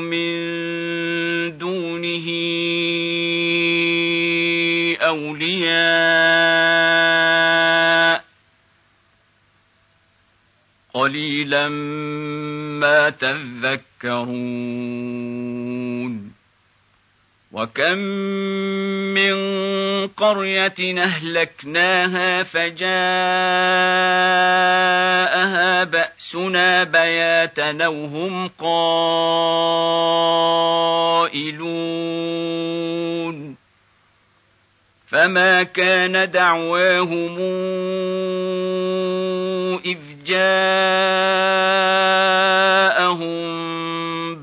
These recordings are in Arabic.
من دونه أولياء قليلا ما تذكرون وكم من قرية أهلكناها فجاءها بأسنا بياتا وهم قائلون فما كان دعواهم إذ جاءهم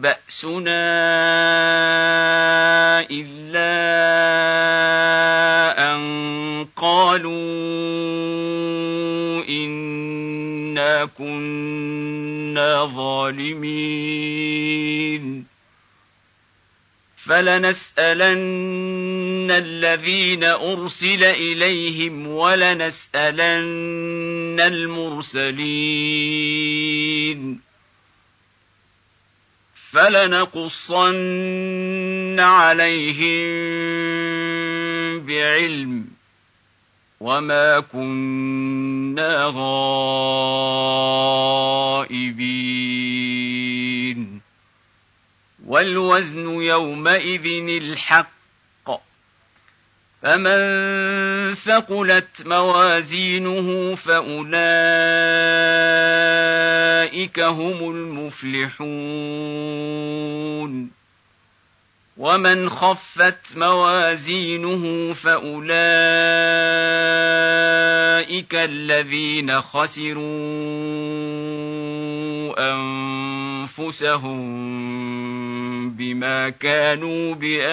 بأسنا إلا أن قالوا إنا كنا ظالمين فلنسالن الذين ارسل اليهم ولنسالن المرسلين فلنقصن عليهم بعلم وما كنا غائبين. والوزن يومئذ الحق فمن ثقلت موازينه فاولئك هم المفلحون ومن خفت موازينه فاولئك الذين خسروا انفسهم بما كانوا باياتنا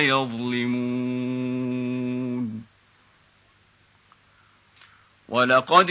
يظلمون ولقد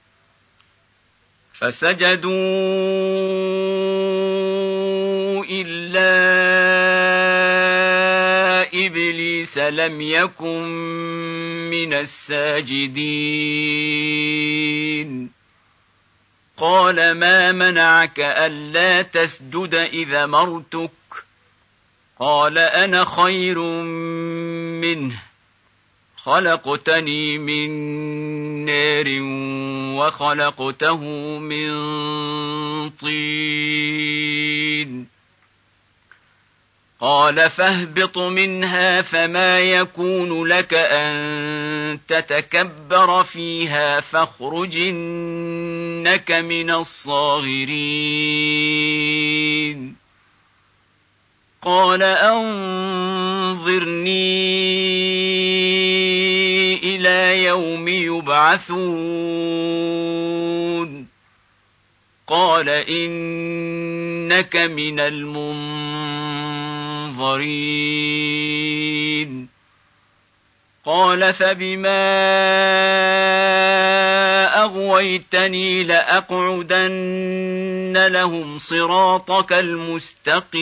فسجدوا إلا إبليس لم يكن من الساجدين. قال ما منعك ألا تسجد إذا مرتك؟ قال أنا خير منه خلقتني من نار وخلقته من طين. قال فاهبط منها فما يكون لك أن تتكبر فيها فاخرج إنك من الصاغرين. قال أنظرني إلى يوم يبعثون. قال إنك من المنظرين. قال فبما أغويتني لأقعدن لهم صراطك المستقيم.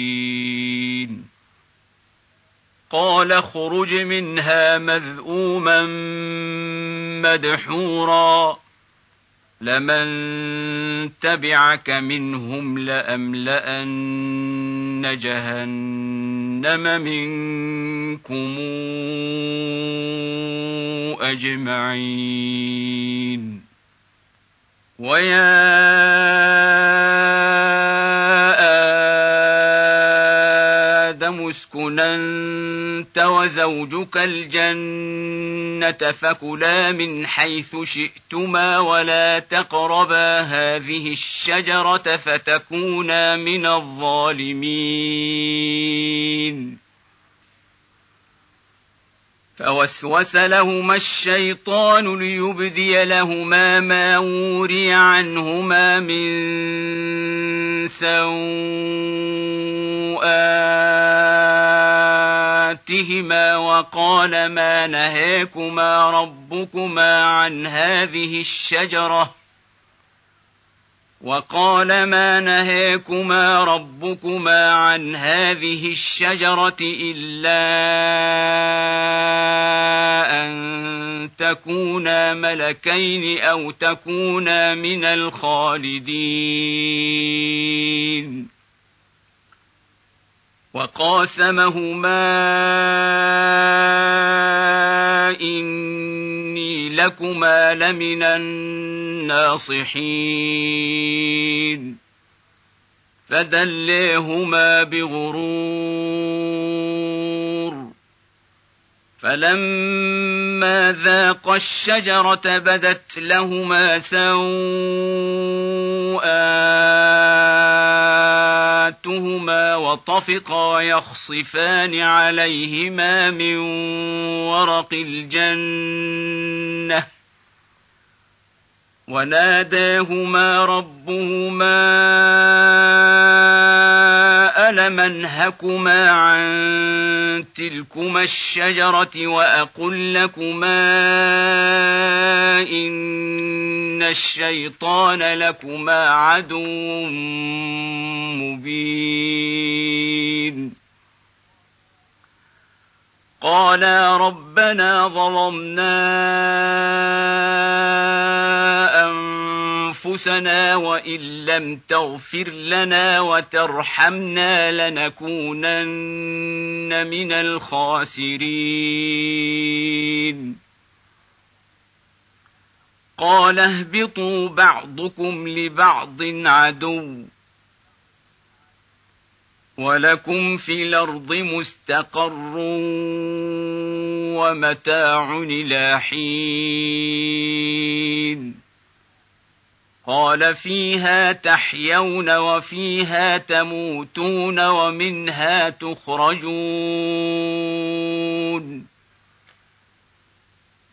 قال اخرج منها مذءوما مدحورا. لمن تبعك منهم لأملأن جهنم منكم أجمعين. ويا اسكن أنت وزوجك الجنة فكلا من حيث شئتما ولا تقربا هذه الشجرة فتكونا من الظالمين. فوسوس لهما الشيطان ليبدي لهما ما وري عنهما من سوءاتهما وقال ما نهيكما ربكما عن هذه الشجرة وقال ما نهيكما ربكما عن هذه الشجرة إلا أن تكونا ملكين أو تكونا من الخالدين. وقاسمهما إني لكما لمن الناصحين. فدليهما بغرور. فلما ذاقا الشجرة بدت لهما سوءاتهما وطفقا يخصفان عليهما من ورق الجنة. وناداهما ربهما ألم أنهكما عن تلكما الشجرة وأقل لكما إن الشيطان لكما عدو مبين قالا ربنا ظلمنا انفسنا وان لم تغفر لنا وترحمنا لنكونن من الخاسرين قال اهبطوا بعضكم لبعض عدو ولكم في الأرض مستقر ومتاع إلى حين. قال فيها تحيون وفيها تموتون ومنها تخرجون.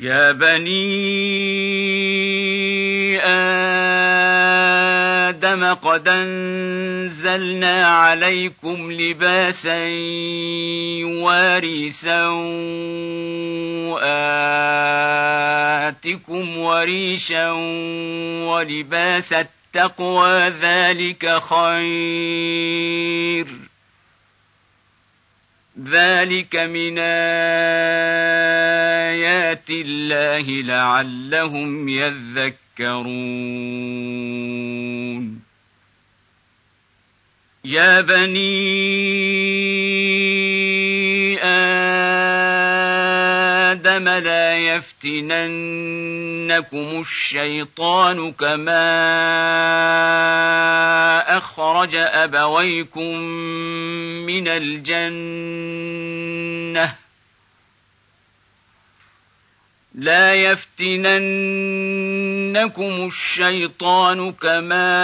يا بني آدم قد أنزلنا عليكم لباسا يواري سوآتكم وريشا ولباس التقوى ذلك خير. ذلك من آيات الله لعلهم يذكرون. يا بني آدم لا يفتننكم الشيطان كما أخرج أبويكم من الجنة. لا يفتننكم الشيطان كما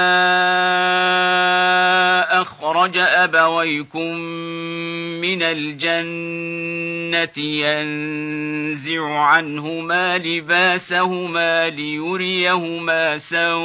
أخرج أبويكم من الجنة ينزع عنهما لباسهما ليريهما سوءاتهما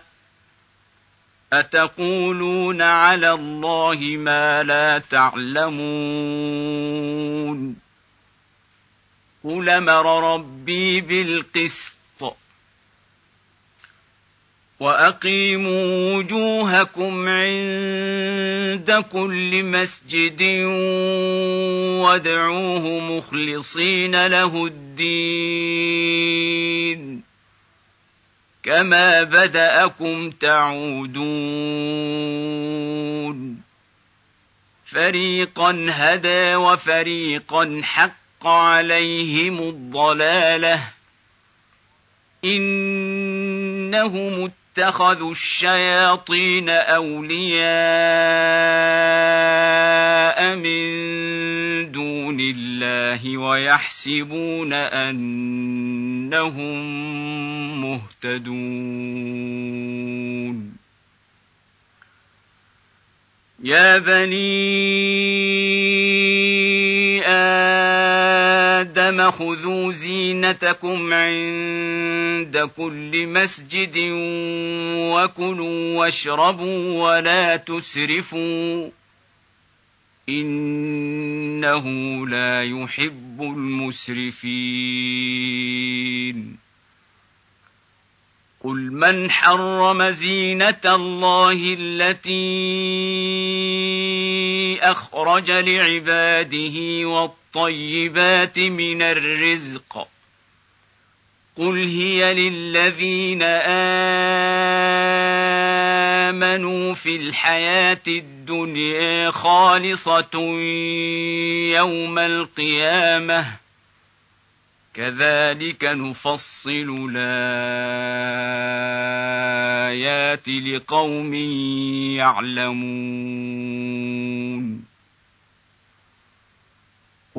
أتقولون على الله ما لا تعلمون قل أمر ربي بالقسط وأقيموا وجوهكم عند كل مسجد وادعوه مخلصين له الدين كما بداكم تعودون فريقا هدى وفريقا حق عليهم الضلاله انهم اتخذوا الشياطين اولياء الله ويحسبون أنهم مهتدون. يا بني آدم خذوا زينتكم عند كل مسجد وكلوا واشربوا ولا تسرفوا. إنه لا يحب المسرفين. قل من حرم زينة الله التي أخرج لعباده والطيبات من الرزق. قل هي للذين آمنوا في الحياة الدنيا خالصة يوم القيامة. كذلك نفصل الآيات لقوم يعلمون.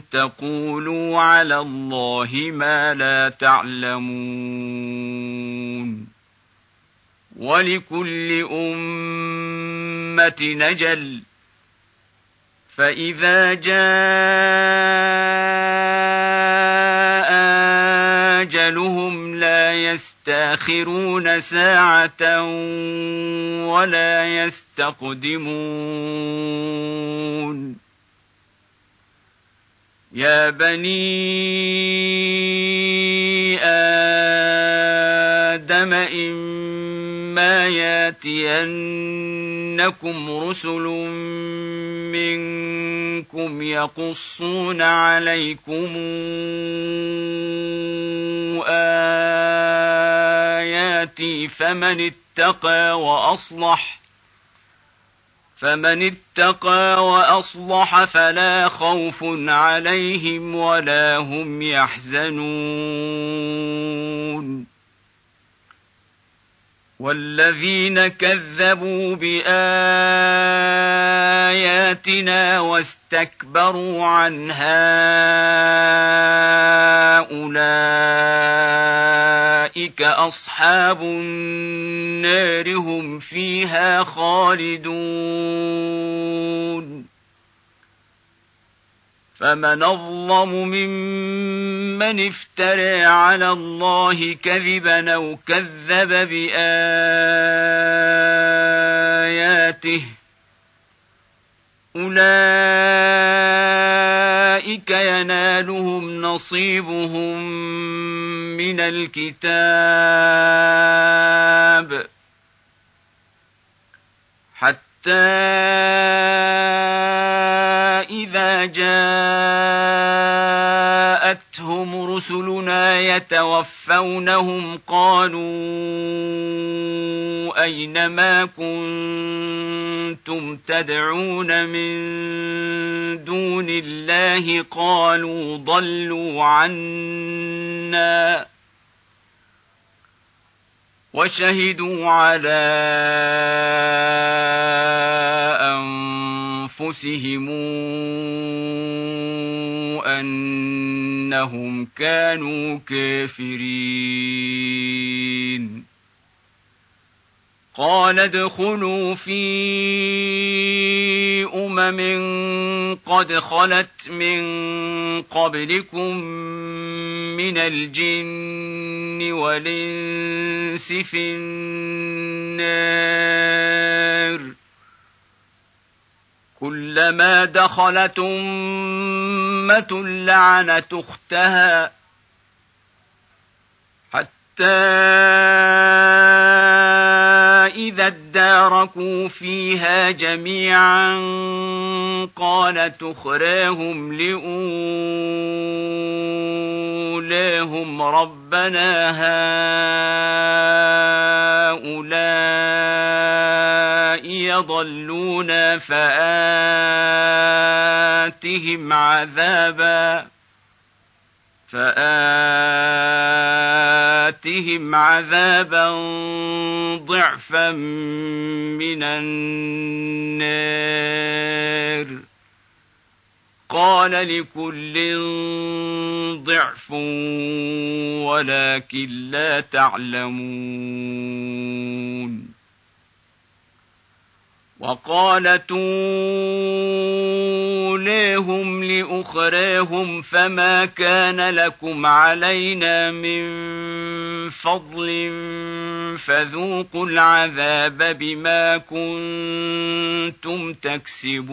تقولوا على الله ما لا تعلمون. ولكل أمة نجل. فإذا جاء أجلهم لا يستأخرون ساعة ولا يستقدمون. يا بني آدم إما ياتينكم رسل منكم يقصون عليكم آياتي فمن اتقى وأصلح فمن اتقى وأصلح فلا خوف عليهم ولا هم يحزنون. والذين كذبوا بآياتنا واستكبروا عنها أولئك أصحاب النار هم فيها خالدون. فمن أظلم ممن افترى على الله كذبا أو كذب بآياته اولئك ينالهم نصيبهم من الكتاب حتى إذا جاءتهم رسلنا يتوفونهم قالوا أين ما كنتم تدعون من دون الله قالوا ضلوا عنا وشهدوا على أنفسهم أنهم كانوا كافرين قال ادخلوا في أمم قد خلت من قبلكم من الجن والإنس في النار كلما دخلت أمة لعنت أختها حتى إذا اداركوا فيها جميعا قالت أخراهم لأولاهم ربنا هؤلاء يضلون فآتهم عذابا فآتهم عذابا ضعفا من النار. قال لكل ضعف ولكن لا تعلمون. وقال توليهم لأخريهم فما كان لكم علينا من فضل فذوقوا العذاب بما كنتم تكسبون.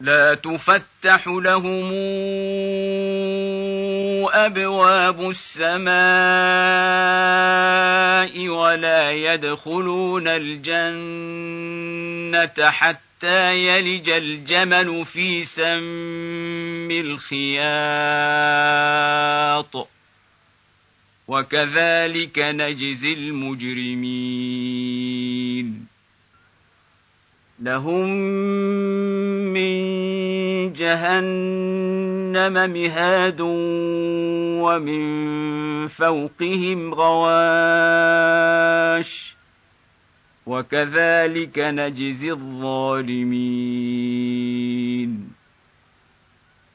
لا تفتح لهم أبواب السماء ولا يدخلون الجنة حتى يلج الجمل في سم الخياط. وكذلك نجزي المجرمين. لهم من جهنم مهاد ومن فوقهم غواش وكذلك نجزي الظالمين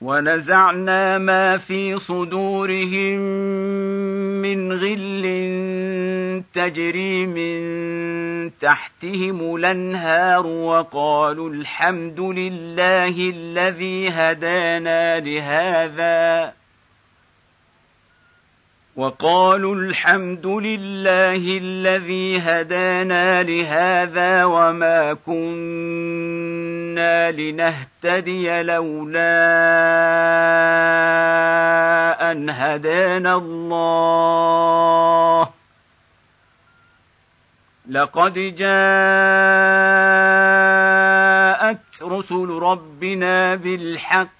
ونزعنا ما في صدورهم من غل تجري من تحتهم الأنهار وقالوا الحمد لله الذي هدانا لهذا. وقالوا الحمد لله الذي هدانا لهذا وما كنا لنهتدي لولا ان هدانا الله لقد جاءت رسل ربنا بالحق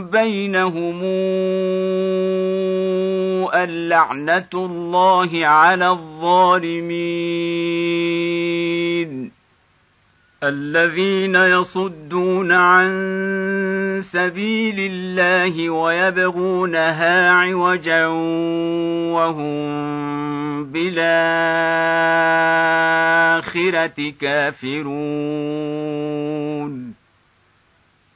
بينهم اللعنه الله على الظالمين الذين يصدون عن سبيل الله ويبغونها عوجا وهم بالاخره كافرون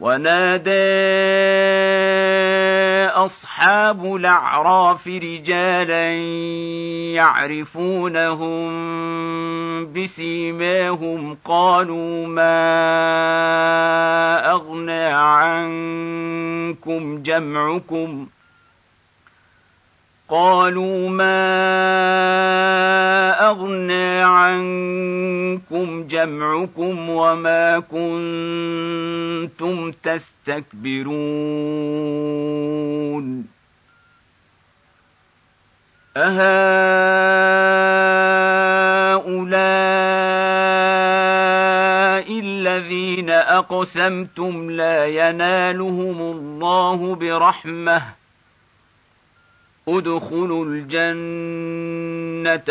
ونادى أصحاب الأعراف رجالا يعرفونهم بسيماهم قالوا ما أغنى عنكم جمعكم قالوا ما أغنى عنكم جمعكم وما كنتم تستكبرون أهؤلاء الذين أقسمتم لا ينالهم الله برحمة ادخلوا الجنة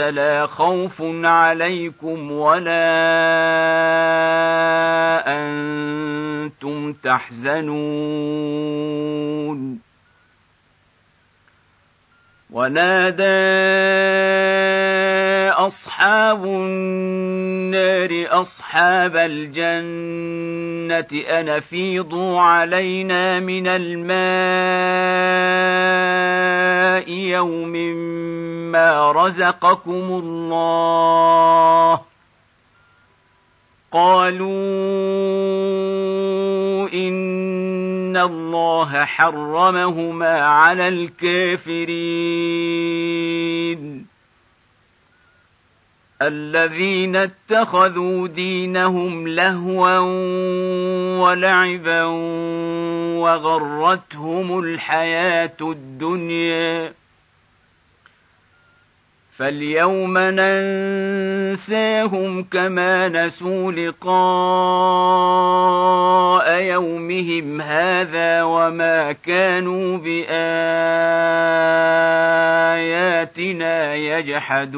لا خوف عليكم ولا أنتم تحزنون. ونادى أصحاب النار أصحاب الجنة ان افيضوا علينا من الماء يوم ما رزقكم الله قالوا ان الله حرمهما على الكافرين الذين اتخذوا دينهم لهوا ولعبا وغرتهم الحياة الدنيا. فاليوم ننساهم كما نسوا لقاء يومهم هذا وما كانوا باياتنا يجحدون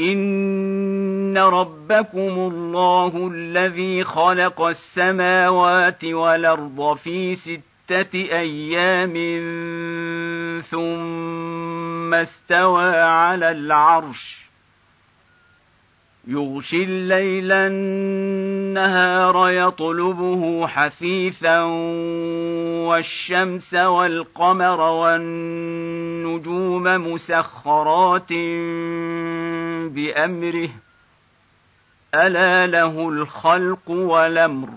ان ربكم الله الذي خلق السماوات والارض في سته أيام ثم استوى على العرش يغشي الليل النهار يطلبه حثيثا والشمس والقمر والنجوم مسخرات بأمره. ألا له الخلق والأمر.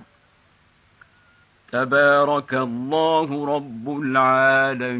تبارك الله رب العالمين.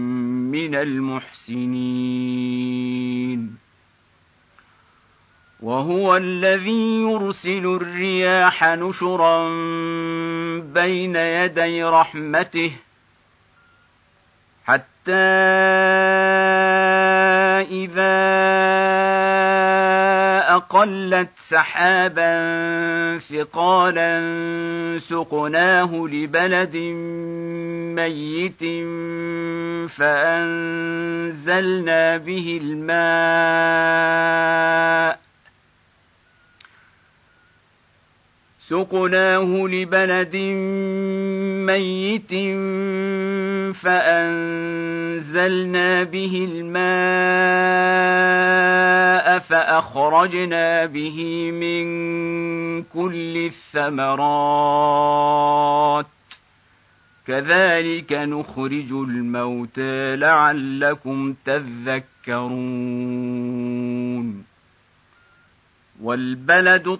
من المحسنين. وهو الذي يرسل الرياح نشرا بين يدي رحمته حتى إذا أقلت سحابا ثقالا سقناه لبلد ميت فأنزلنا به الماء سقناه لبلد ميت فأنزلنا به الماء فأخرجنا به من كل الثمرات. كذلك نخرج الموتى لعلكم تذكرون. والبلد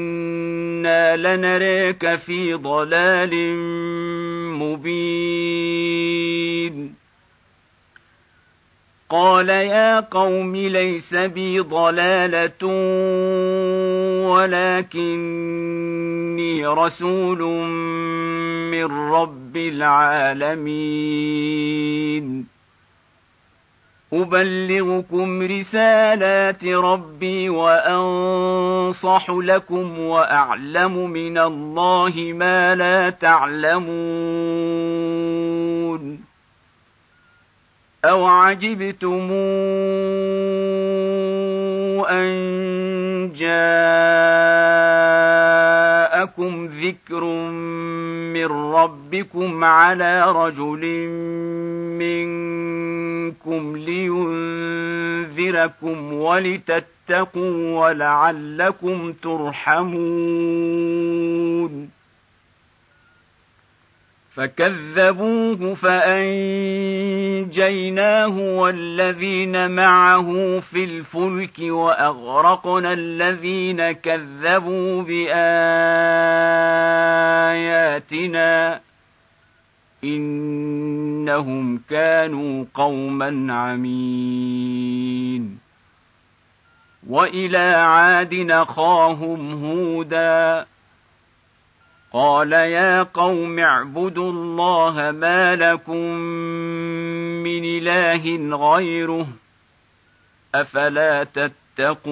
أنا لنريك في ضلال مبين قال يا قوم ليس بي ضلاله ولكني رسول من رب العالمين أبلغكم رسالات ربي وأنصح لكم وأعلم من الله ما لا تعلمون أو عجبتم أن جاءكم ذكر من ربكم على رجل منكم لينذركم ولتتقوا ولعلكم ترحمون. فكذبوه فأنجيناه والذين معه في الفلك وأغرقنا الذين كذبوا بآياتنا إنهم كانوا قوما عمين. وإلى عاد نخاهم هودا قال يا قوم اعبدوا الله ما لكم من اله غيره افلا تتقون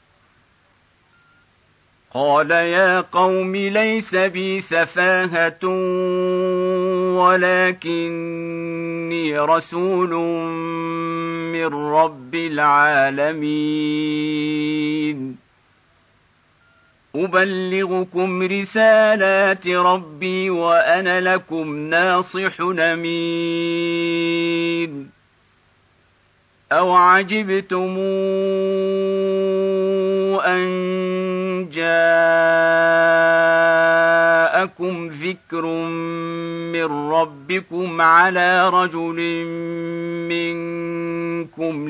قال يا قوم ليس بي سفاهه ولكني رسول من رب العالمين ابلغكم رسالات ربي وأنا لكم ناصح امين أو عجبتم ان جاءكم ذكر من ربكم على رجل منكم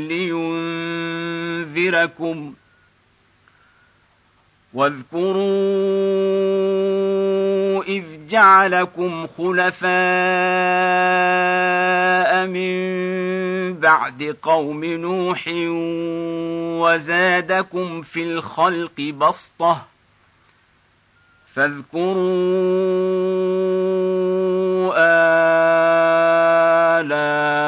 لينذركم واذكروا إذ جعلكم خلفاء من بعد قوم نوح وزادكم في الخلق بسطة فاذكروا آلاء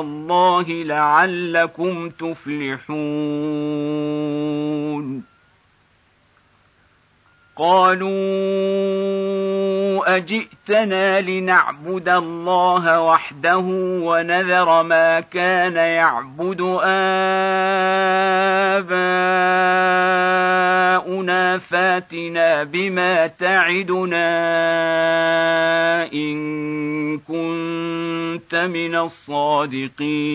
الله لعلكم تفلحون قالوا أجئتنا لنعبد الله وحده ونذر ما كان يعبد آباؤنا فاتنا بما تعدنا إن كنت من الصادقين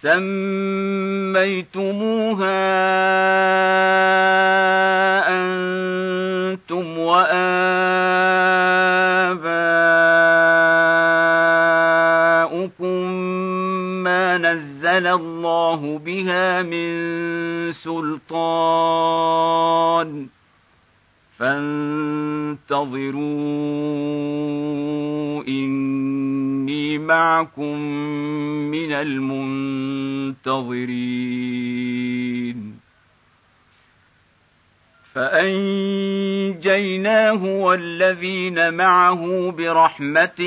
سميتموها أنتم واباؤكم ما نزل الله بها من سلطان فانتظروا إني معكم من المنتظرين. فأنجيناه والذين معه برحمة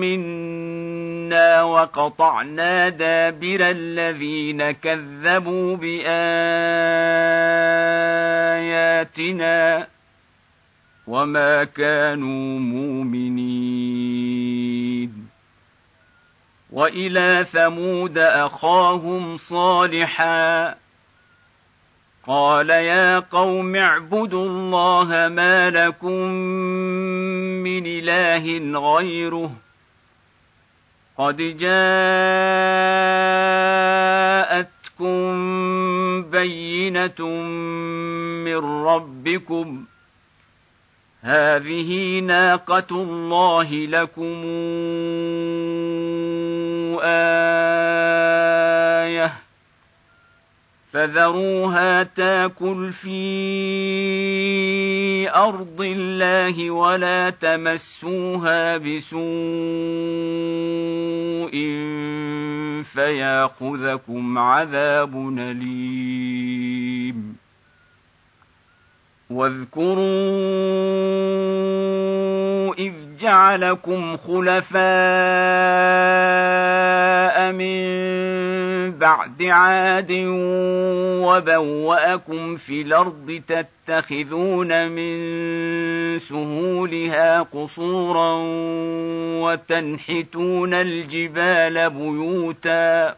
منا وقطعنا دابر الذين كذبوا بآياتنا وما كانوا مؤمنين. وإلى ثمود أخاهم صالحا قال يا قوم اعبدوا الله ما لكم من إله غيره. قد جاءتكم بينة من ربكم. هذه ناقة الله لكم. آية. فذروها تاكل في أرض الله ولا تمسوها بسوء فياخذكم عذاب أليم. واذكروا إذ جعلكم خلفاء من بعد عاد وبوأكم في الأرض تتخذون من سهولها قصورا وتنحتون الجبال بيوتا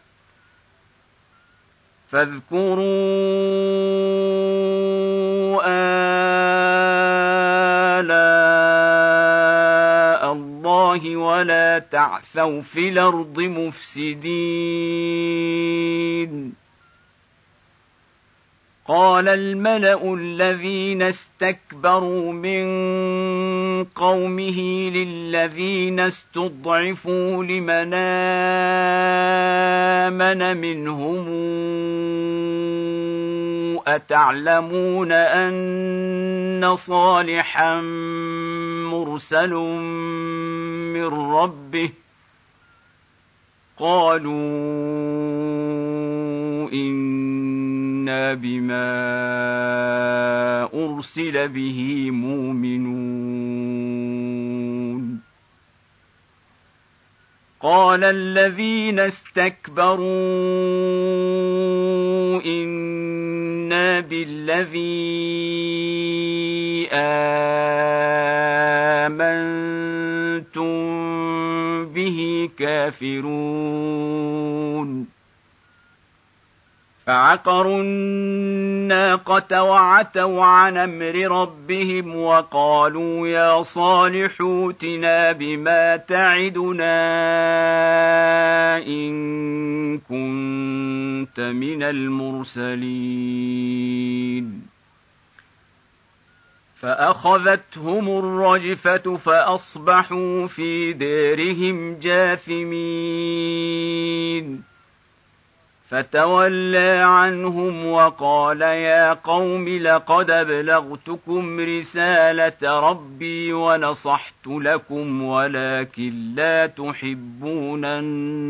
فاذكروا آلاء الله ولا تعثوا في الأرض مفسدين. قال الملأ الذين استكبروا من قومه للذين استضعفوا لمن آمن منهم أتعلمون أن صالحا مرسل من ربه؟ قالوا إنا بما أرسل به مؤمنون. قال الذين استكبروا إنا بالذي آمنتم به كافرون. فعقروا الناقة وعتوا عن أمر ربهم وقالوا يا صالح اوتنا بما تعدنا إن كنت من المرسلين. فأخذتهم الرجفة فأصبحوا في ديرهم جاثمين. فتولى عنهم وقال يا قوم لقد أبلغتكم رسالة ربي ونصحت لكم ولكن لا تحبون الناصحين.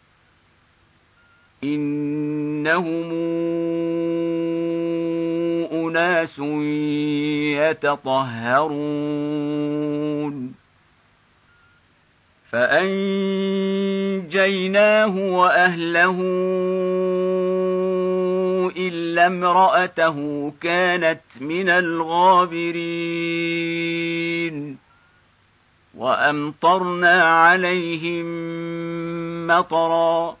انهم اناس يتطهرون فانجيناه واهله الا امراته كانت من الغابرين وامطرنا عليهم مطرا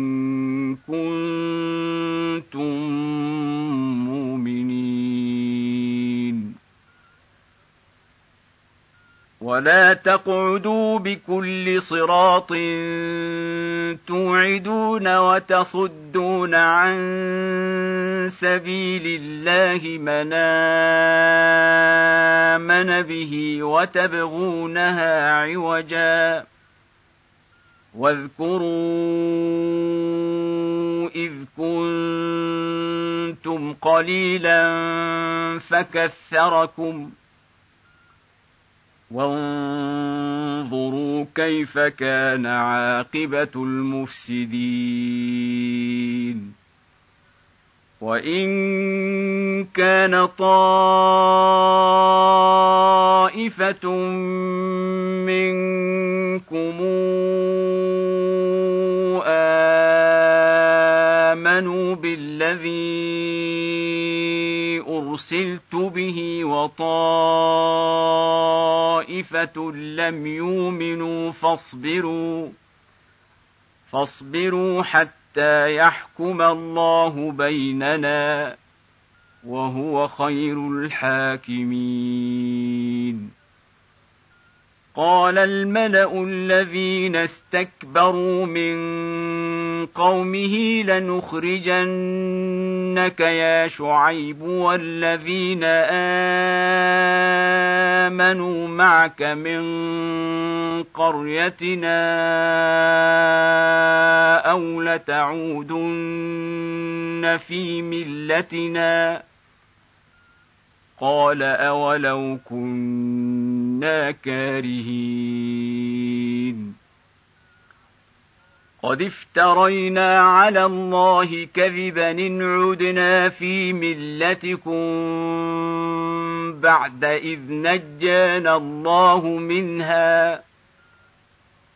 كنتم ولا تقعدوا بكل صراط توعدون وتصدون عن سبيل الله من آمن به وتبغونها عوجا. واذكروا إذ كنتم قليلا فكثركم وانظروا كيف كان عاقبة المفسدين وان كان طائفه منكم امنوا بالذي ارسلت به وطائفه لم يؤمنوا فاصبروا فاصبروا حتى يحكم الله بيننا وهو خير الحاكمين. قال الملا الذين استكبروا من قومه لنخرجنك يا شعيب والذين امنوا معك من قريتنا أو لتعودن في ملتنا قال اولو كنا كارهين قد افترينا على الله كذبا إن عدنا في ملتكم بعد إذ نجانا الله منها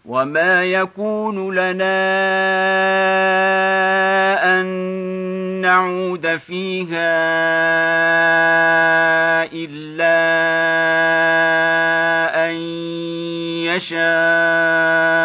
وما يكون لنا أن نعود فيها إلا أن يشاء.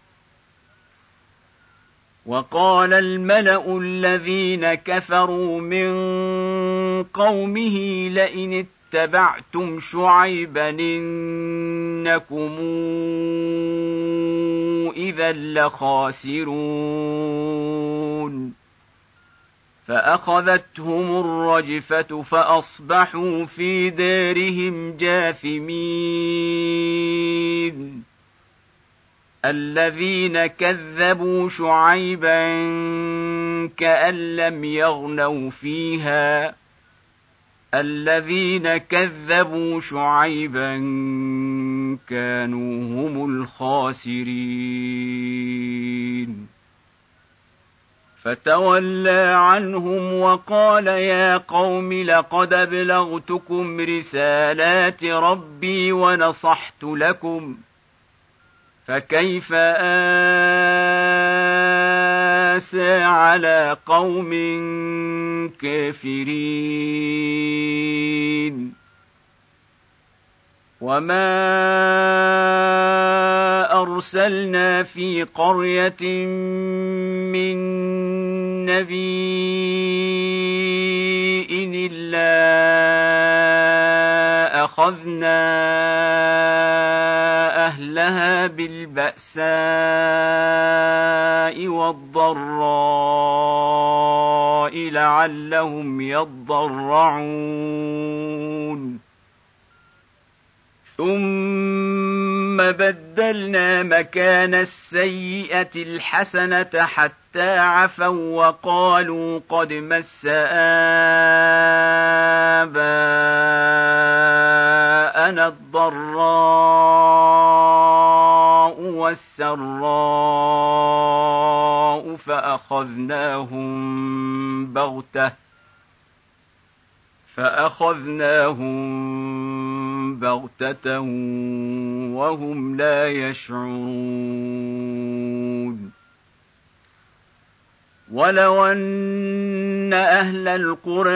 وقال الملأ الذين كفروا من قومه لئن اتبعتم شعيبا إنكم إذا لخاسرون. فأخذتهم الرجفة فأصبحوا في دارهم جاثمين. الذين كذبوا شعيبا كأن لم يغنوا فيها. الذين كذبوا شعيبا كانوا هم الخاسرين. فتولى عنهم وقال يا قوم لقد أبلغتكم رسالات ربي ونصحت لكم. فكيف آسى على قوم كافرين؟ وما أرسلنا في قرية من نبي إلا أخذنا أهلها بالبأساء والضراء لعلهم يضرعون. ثم بدلنا مكان السيئة الحسنة حتى عفوا وقالوا قد مس آباءنا الضراء. والسراء فأخذناهم بغتة فأخذناهم بغتة وهم لا يشعرون. ولو أن أهل القرى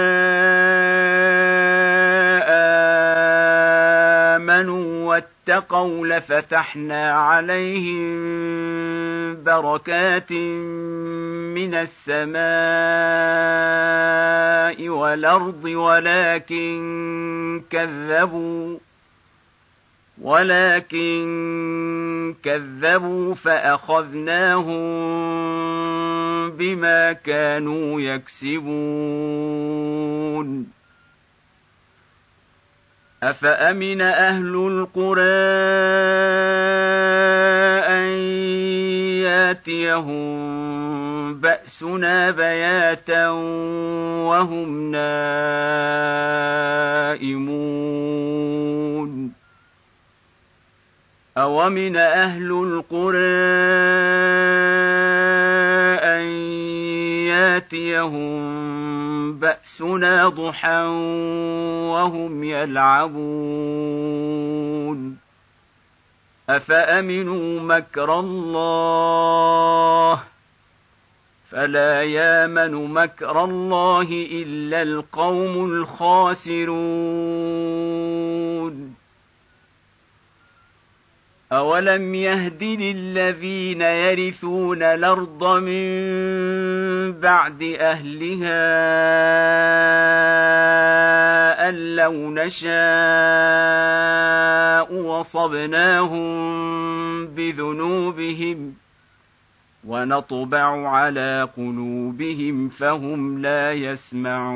آمنوا واتقوا لفتحنا عليهم بركات من السماء والأرض ولكن كذبوا ولكن كذبوا فأخذناهم بما كانوا يكسبون. أفأمن أهل القرى أن ياتيهم بأسنا بياتا وهم نائمون؟ أومن أهل القرى أن ياتيهم بأسنا ضحى وهم يلعبون. أفأمنوا مكر الله؟ فلا يامن مكر الله إلا القوم الخاسرون. أولم يهد للذين يرثون الأرض من بعد أهلها أن لو نشاء وصبناهم بذنوبهم ونطبع على قلوبهم فهم لا يسمعون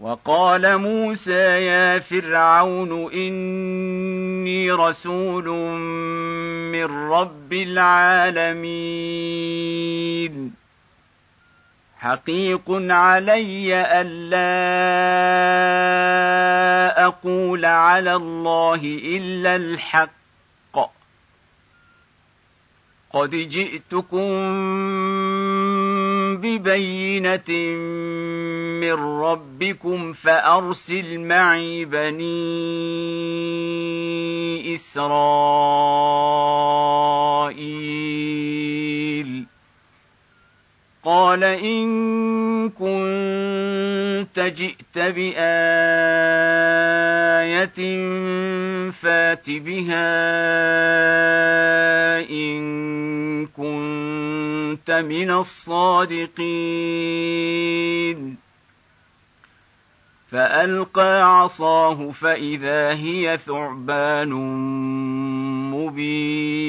وقال موسى يا فرعون إني رسول من رب العالمين. حقيق علي الا أقول على الله إلا الحق. قد جئتكم ببينة من ربكم فأرسل معي بني إسرائيل. قال إن كنت جئت بآية فات بها إن كنت من الصادقين. فألقى عصاه فإذا هي ثعبان مبين.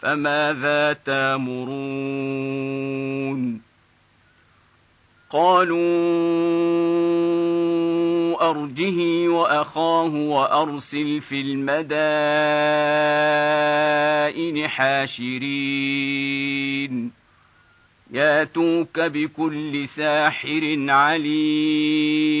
فماذا تامرون قالوا أرجه وأخاه وأرسل في المدائن حاشرين ياتوك بكل ساحر عليم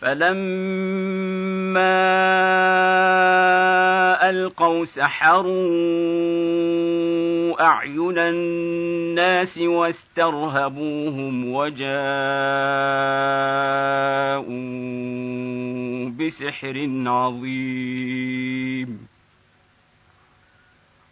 فلما القوا سحروا اعين الناس واسترهبوهم وجاءوا بسحر عظيم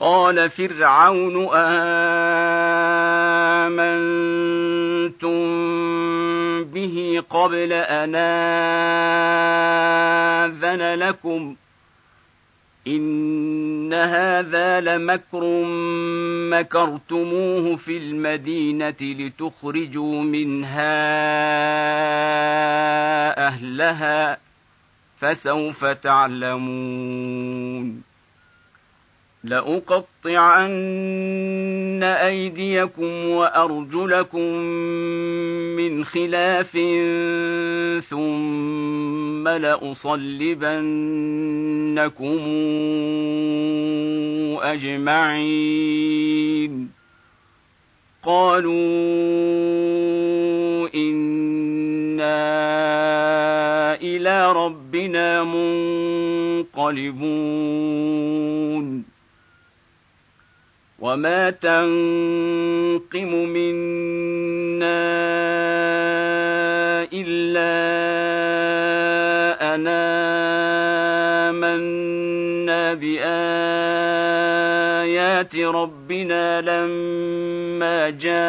قال فرعون آمنتم به قبل أن آذن لكم إن هذا لمكر مكرتموه في المدينة لتخرجوا منها أهلها فسوف تعلمون لأقطعن أيديكم وأرجلكم من خلاف ثم لأصلبنكم أجمعين. قالوا إنا إلى ربنا منقلبون. وما تنقم منا الا انا امنا بايات ربنا لما جاءتنا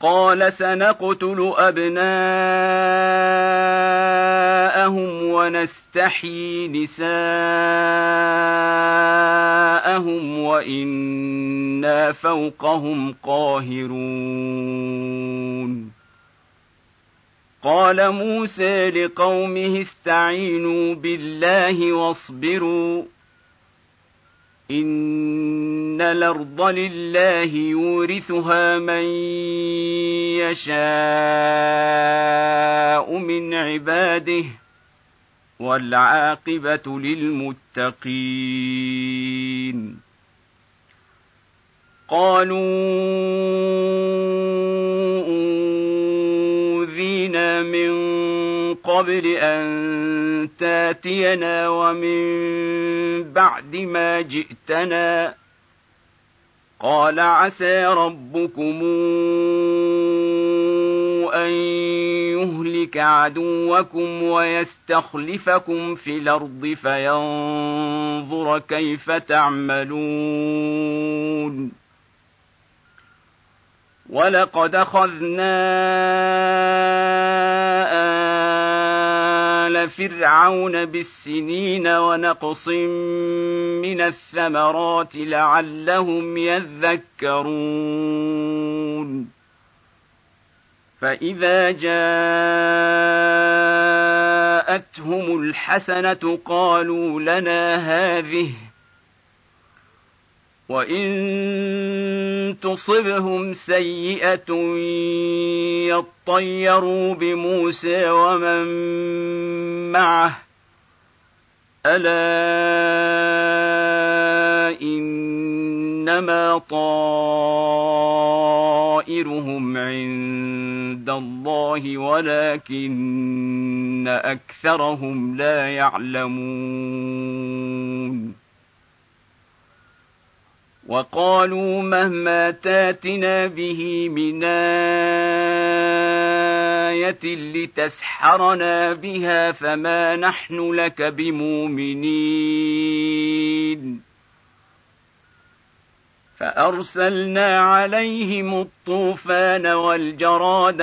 قال سنقتل أبناءهم ونستحيي نساءهم وإنا فوقهم قاهرون. قال موسى لقومه استعينوا بالله واصبروا. ان الأرض لله يورثها من يشاء من عباده والعاقبه للمتقين قالوا اوذينا من قبل أن تاتينا ومن بعد ما جئتنا. قال عسى ربكم أن يهلك عدوكم ويستخلفكم في الأرض فينظر كيف تعملون. ولقد أخذنا ال فرعون بالسنين ونقص من الثمرات لعلهم يذكرون. فإذا جاءتهم الحسنة قالوا لنا هذه وان تصبهم سيئه يطيروا بموسى ومن معه الا انما طائرهم عند الله ولكن اكثرهم لا يعلمون وقالوا مهما تاتنا به من آية لتسحرنا بها فما نحن لك بمؤمنين. فأرسلنا عليهم الطوفان والجراد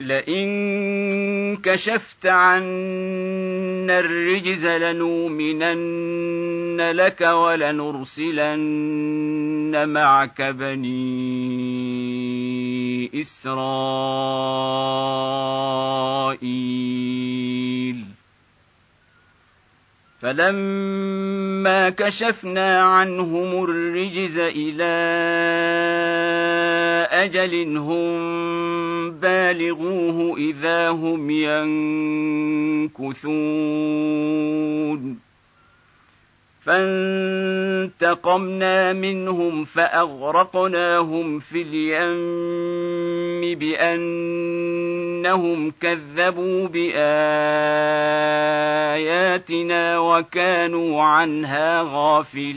لئن كشفت عنا الرجز لنؤمنن لك ولنرسلن معك بني إسرائيل. فلما كشفنا عنهم الرجز إلى أجل هم بالغوه اذا هم ينكثون فانتقمنا منهم فأغرقناهم في اليم بأنهم كذبوا بآياتنا وكانوا عنها غافلين.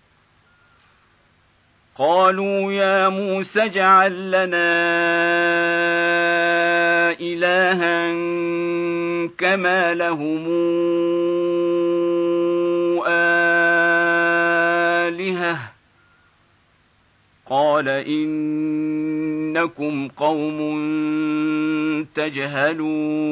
قالوا يا موسى اجعل لنا إلها كما لهم آلهة. قال إنكم قوم تجهلون.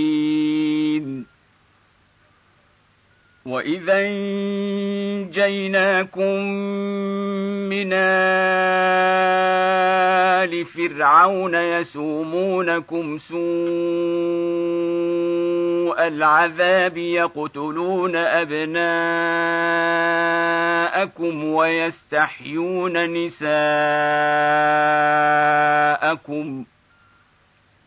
وإذا انجيناكم من آل فرعون يسومونكم سوء العذاب يقتلون أبناءكم ويستحيون نساءكم.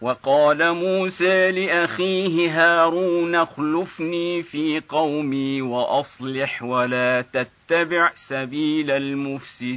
وقال موسى لأخيه هارون اخلفني في قومي وأصلح ولا تتبع سبيل المفسدين.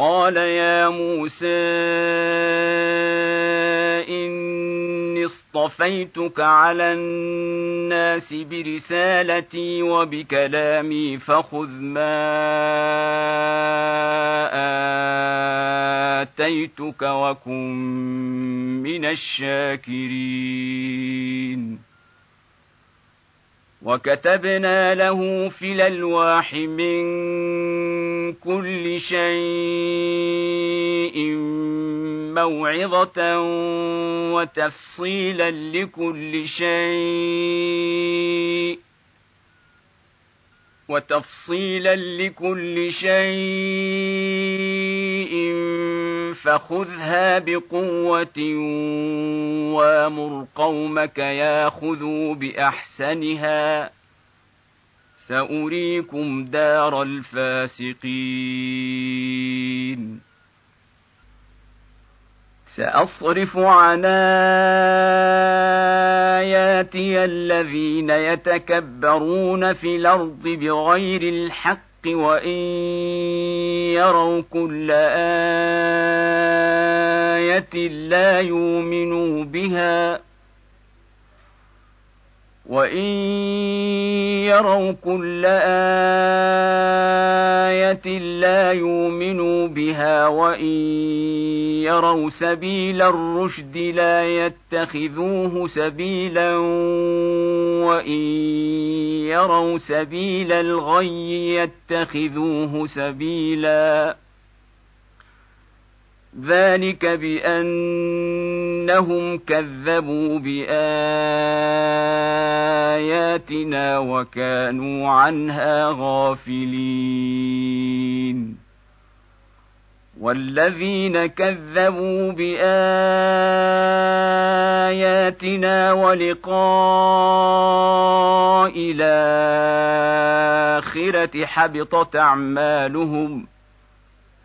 قال يا موسى اني اصطفيتك على الناس برسالتي وبكلامي فخذ ما اتيتك وكن من الشاكرين وكتبنا له في الألواح من كل شيء موعظة وتفصيلا لكل شيء وتفصيلا لكل شيء فخذها بقوة وامر قومك ياخذوا بأحسنها. سأريكم دار الفاسقين. سأصرف عن آياتي الذين يتكبرون في الأرض بغير الحق وإن يروا كل آية لا يؤمنوا بها وان يروا كل إيه لا يؤمنوا بها وان يروا سبيل الرشد لا يتخذوه سبيلا وان يروا سبيل الغي يتخذوه سبيلا ذلك بانهم كذبوا باياتنا وكانوا عنها غافلين والذين كذبوا باياتنا ولقاء الاخره حبطت اعمالهم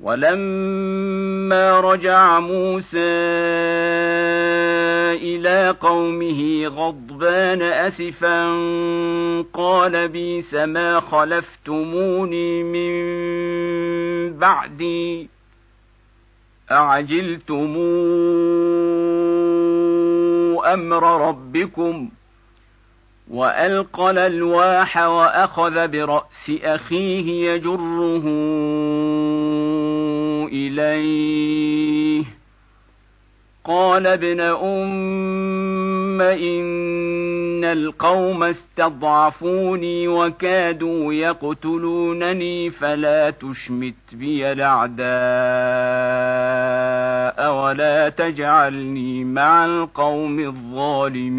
ولما رجع موسى إلى قومه غضبان أسفا قال بيس ما خلفتموني من بعدي أعجلتم أمر ربكم وألقى الألواح وأخذ برأس أخيه يجره إليه. قال ابن أم إن القوم استضعفوني وكادوا يقتلونني فلا تشمت بي الأعداء ولا تجعلني مع القوم الظالمين.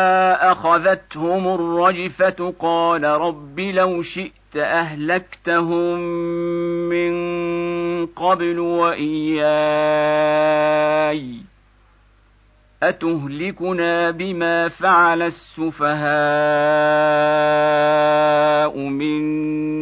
اخذتهم الرجفة قال رب لو شئت أهلكتهم من قبل وإياي أتهلكنا بما فعل السفهاء منا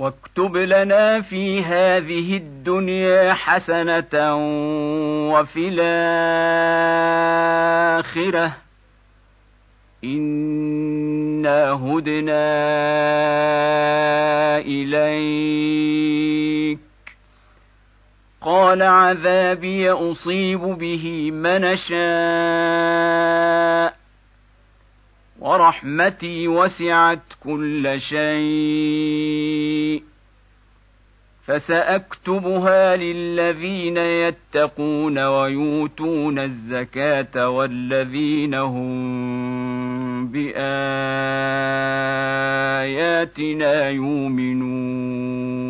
واكتب لنا في هذه الدنيا حسنة وفي الآخرة. إنا هدنا إليك. قال عذابي أصيب به من شاء ورحمتي وسعت كل شيء. فسأكتبها للذين يتقون ويؤتون الزكاة والذين هم بآياتنا يؤمنون.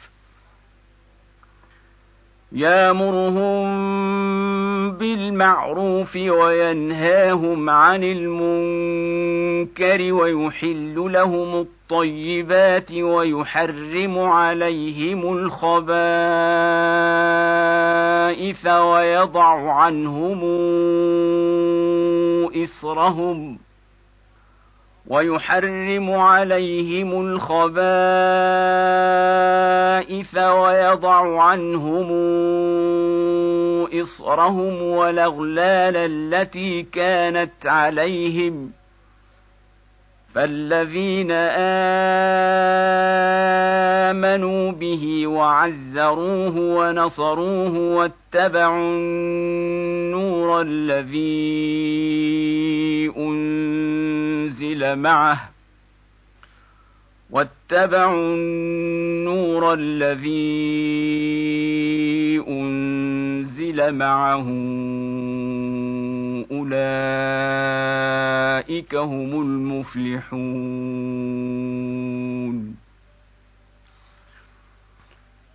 يامرهم بالمعروف وينهاهم عن المنكر ويحل لهم الطيبات ويحرم عليهم الخبائث ويضع عنهم إصرهم ويحرم عليهم الخبائث ويضع عنهم إصرهم والأغلال التي كانت عليهم. فالذين آمنوا به وعزروه ونصروه واتبعوا النور الذي أنزل معه واتبعوا النور الذي أنزل معه أولئك هم المفلحون.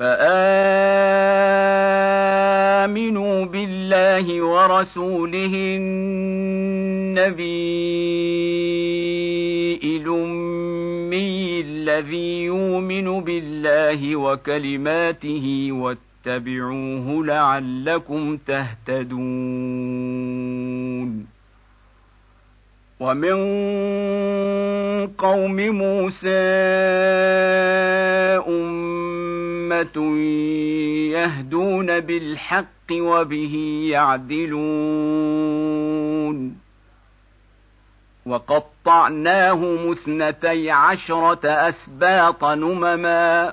فآمنوا بالله ورسوله النبي الأمي الذي يؤمن بالله وكلماته واتقوا فاتبعوه لعلكم تهتدون ومن قوم موسى أمة يهدون بالحق وبه يعدلون. وقطعناهم اثنتي عشرة أسباط نمما.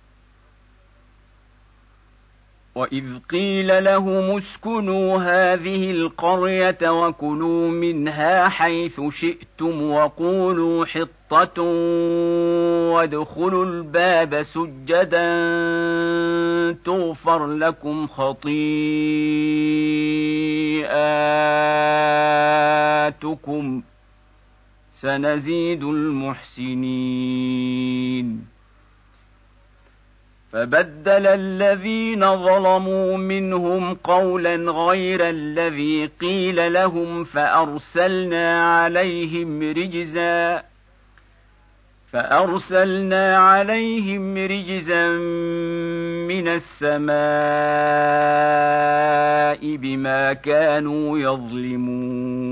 واذ قيل لهم اسكنوا هذه القريه وكلوا منها حيث شئتم وقولوا حطه وادخلوا الباب سجدا تغفر لكم خطيئاتكم سنزيد المحسنين فبدل الذين ظلموا منهم قولا غير الذي قيل لهم فأرسلنا عليهم رجزا فأرسلنا عليهم رجزا من السماء بما كانوا يظلمون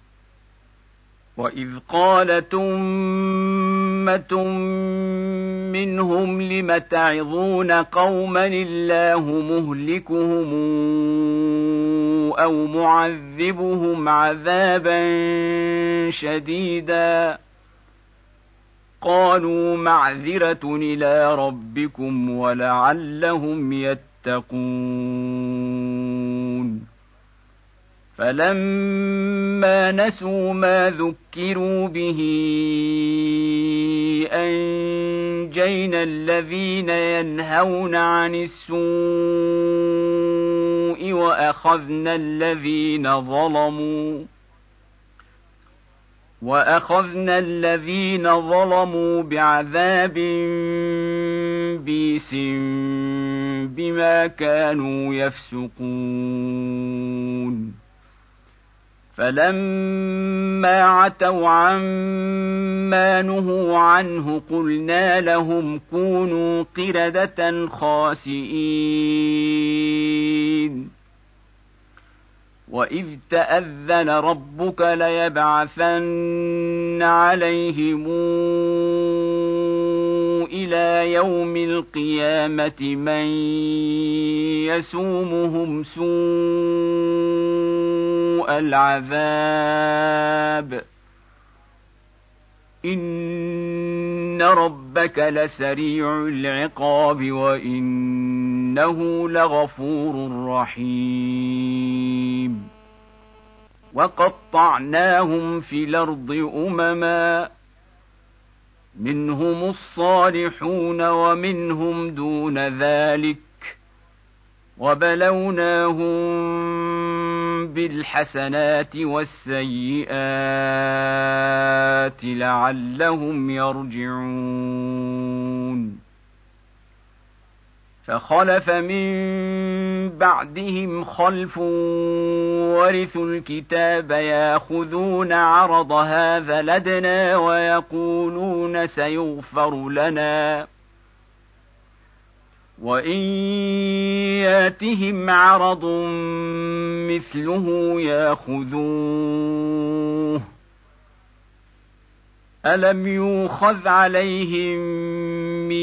واذ قالت امه منهم لم تعظون قوما الله مهلكهم أو معذبهم عذابا شديدا قالوا معذره إلى ربكم ولعلهم يتقون فلما نسوا ما ذكروا به انجينا الذين ينهون عن السوء واخذنا الذين ظلموا واخذنا الذين ظلموا بعذاب بيس بما كانوا يفسقون فلما عتوا عما نهوا عنه قلنا لهم كونوا قرده خاسئين واذ تاذن ربك ليبعثن عليهم إلى يوم القيامة من يسومهم سوء العذاب. إن ربك لسريع العقاب وإنه لغفور رحيم. وقطعناهم في الأرض أمما منهم الصالحون ومنهم دون ذلك وبلوناهم بالحسنات والسيئات لعلهم يرجعون فخلف من بعدهم خلف ورثوا الكتاب ياخذون عرض هذا لدنا ويقولون سيغفر لنا. وإن ياتهم عرض مثله ياخذوه. ألم يوخذ عليهم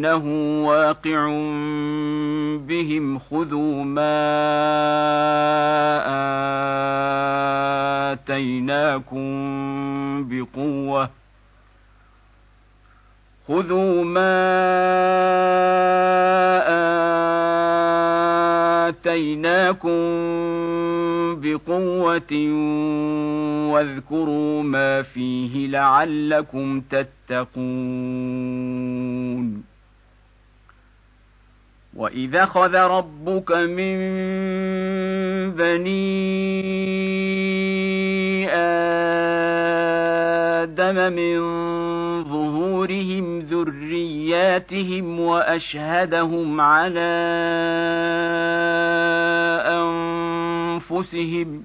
انه واقع بهم خذوا ما اتيناكم بقوه خذوا ما اتيناكم بقوه واذكروا ما فيه لعلكم تتقون واذا خذ ربك من بني آدم من ظهورهم ذرياتهم وأشهدهم على أنفسهم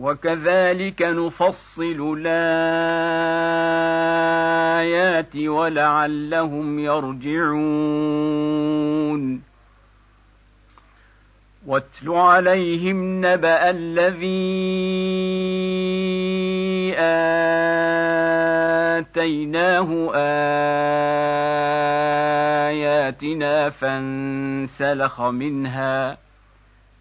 وكذلك نفصل الآيات ولعلهم يرجعون. واتل عليهم نبأ الذي آتيناه آياتنا فانسلخ منها.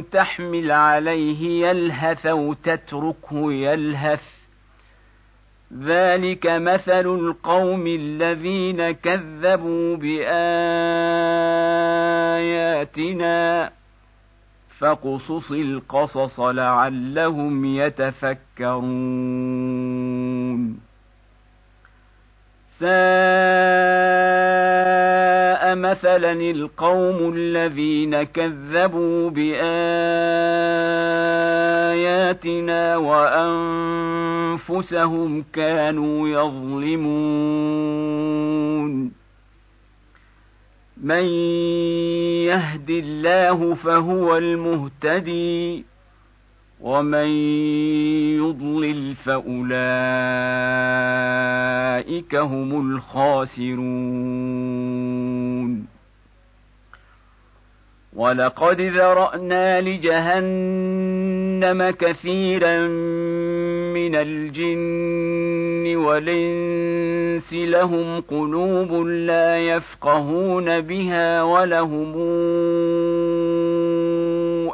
تحمل عليه يلهث أو تتركه يلهث. ذلك مثل القوم الذين كذبوا بآياتنا. فاقصص القصص لعلهم يتفكرون. مثلا القوم الذين كذبوا بآياتنا وأنفسهم كانوا يظلمون. من يهد الله فهو المهتدي. ومن يضلل فاولئك هم الخاسرون ولقد ذرانا لجهنم كثيرا من الجن والانس لهم قلوب لا يفقهون بها ولهم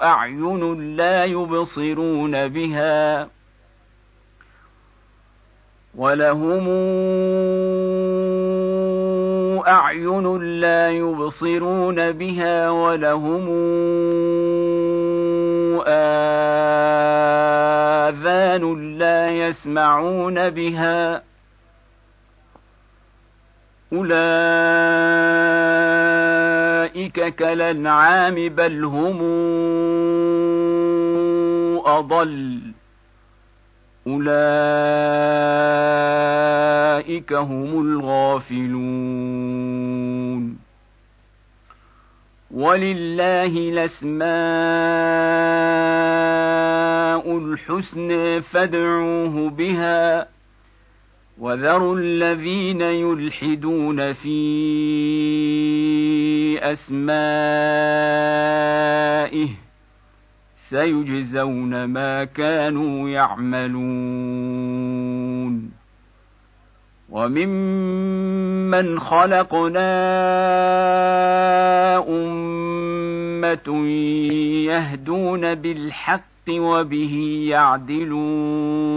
أعين لا يبصرون بها ولهم أعين لا يبصرون بها ولهم آذان لا يسمعون بها أولئك كالانعام بل هم اضل اولئك هم الغافلون ولله الاسماء الحسنى فادعوه بها وذروا الذين يلحدون في اسمائه سيجزون ما كانوا يعملون. وممن خلقنا أمة يهدون بالحق وبه يعدلون.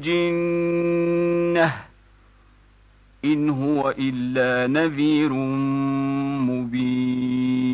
جنه إن هو إلا نذير مبين.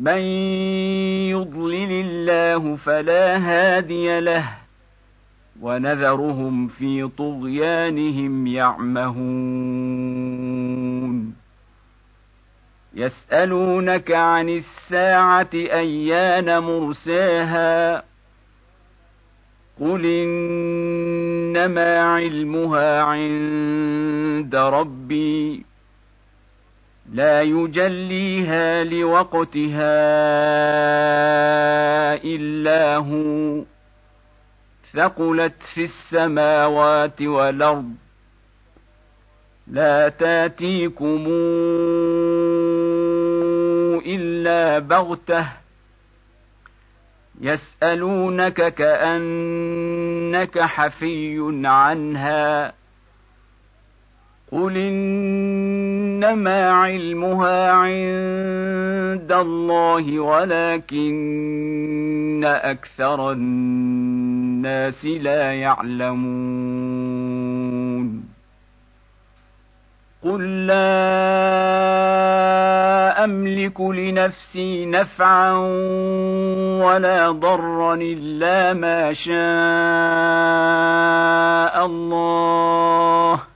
من يضلل الله فلا هادي له ونذرهم في طغيانهم يعمهون. يسألونك عن الساعة أيان مرساها؟ قل إنما علمها عند ربي. لا يجليها لوقتها إلا هو. ثقلت في السماوات والأرض. لا تاتيكم إلا بغتة. يسألونك كأنك حفي عنها. قل إنما علمها عند الله ولكن أكثر الناس لا يعلمون. قل لا أملك لنفسي نفعا ولا ضرا إلا ما شاء الله.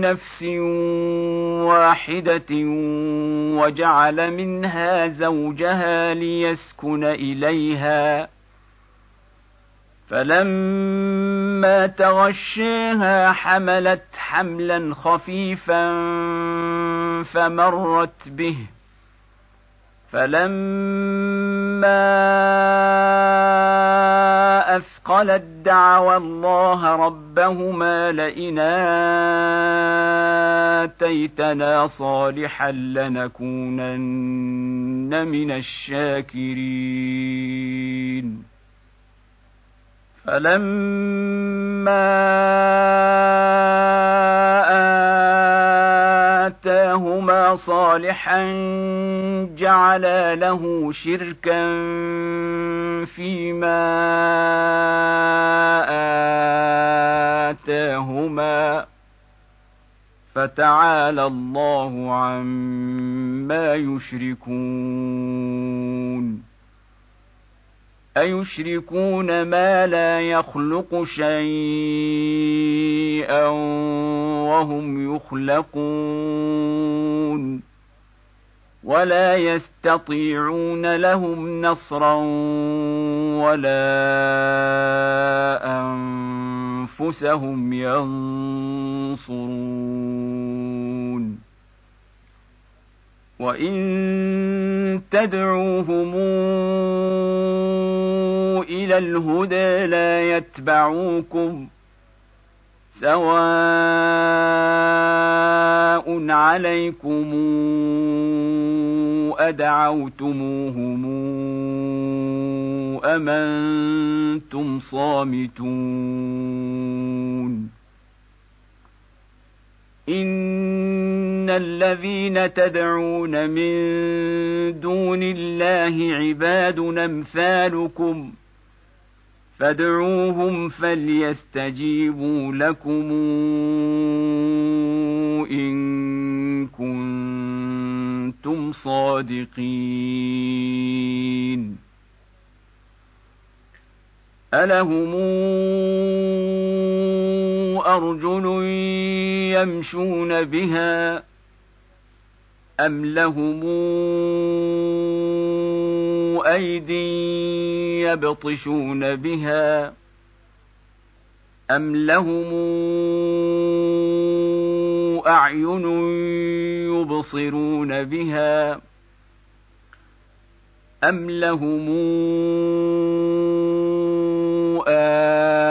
نفس واحدة وجعل منها زوجها ليسكن إليها. فلما تغشيها حملت حملا خفيفا فمرت به. فلما أثقلت دعوى الله ربهما لئن آتيتنا صالحا لنكونن من الشاكرين. فلما آتاهما صالحا جعلا له شركا فيما آتاهما فتعالى الله عما يشركون. أيشركون ما لا يخلق شيئا وهم يخلقون ولا يستطيعون لهم نصرا ولا أنفسهم ينصرون وان تدعوهم إلى الهدى لا يتبعوكم سواء عليكم ادعوتموهم ام أنتم صامتون ان الذين تدعون من دون الله عباد امثالكم فادعوهم فليستجيبوا لكم ان كنتم صادقين الهم أرجل يمشون بها أم لهم أيدي يبطشون بها أم لهم أعين يبصرون بها أم لهم آذان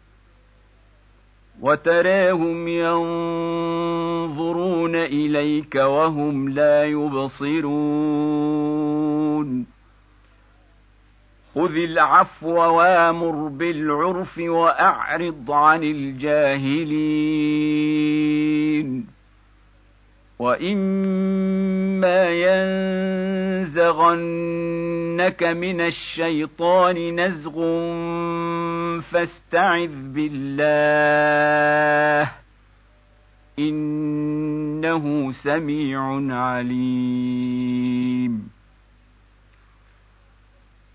وتراهم ينظرون إليك وهم لا يبصرون. خذ العفو وامر بالعرف وأعرض عن الجاهلين. واما ينزغنك من الشيطان نزغ فاستعذ بالله انه سميع عليم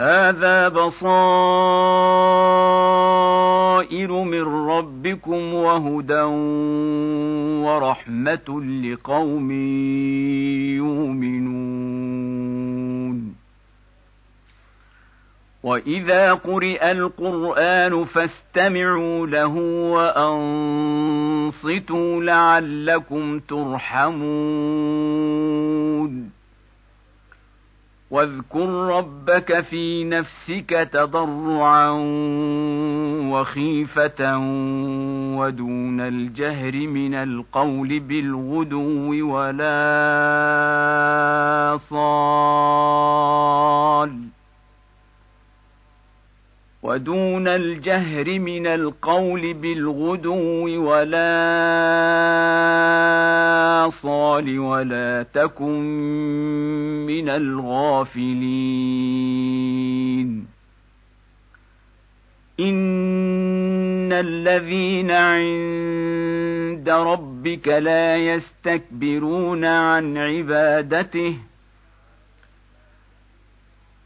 هذا بصائر من ربكم وهدى ورحمة لقوم يؤمنون. وإذا قرئ القرآن فاستمعوا له وأنصتوا لعلكم ترحمون. واذكر ربك في نفسك تضرعا وخيفة ودون الجهر من القول بالغدو ولا صال ودون الجهر من القول بالغدو ولا صال ولا تكن من الغافلين. إن الذين عند ربك لا يستكبرون عن عبادته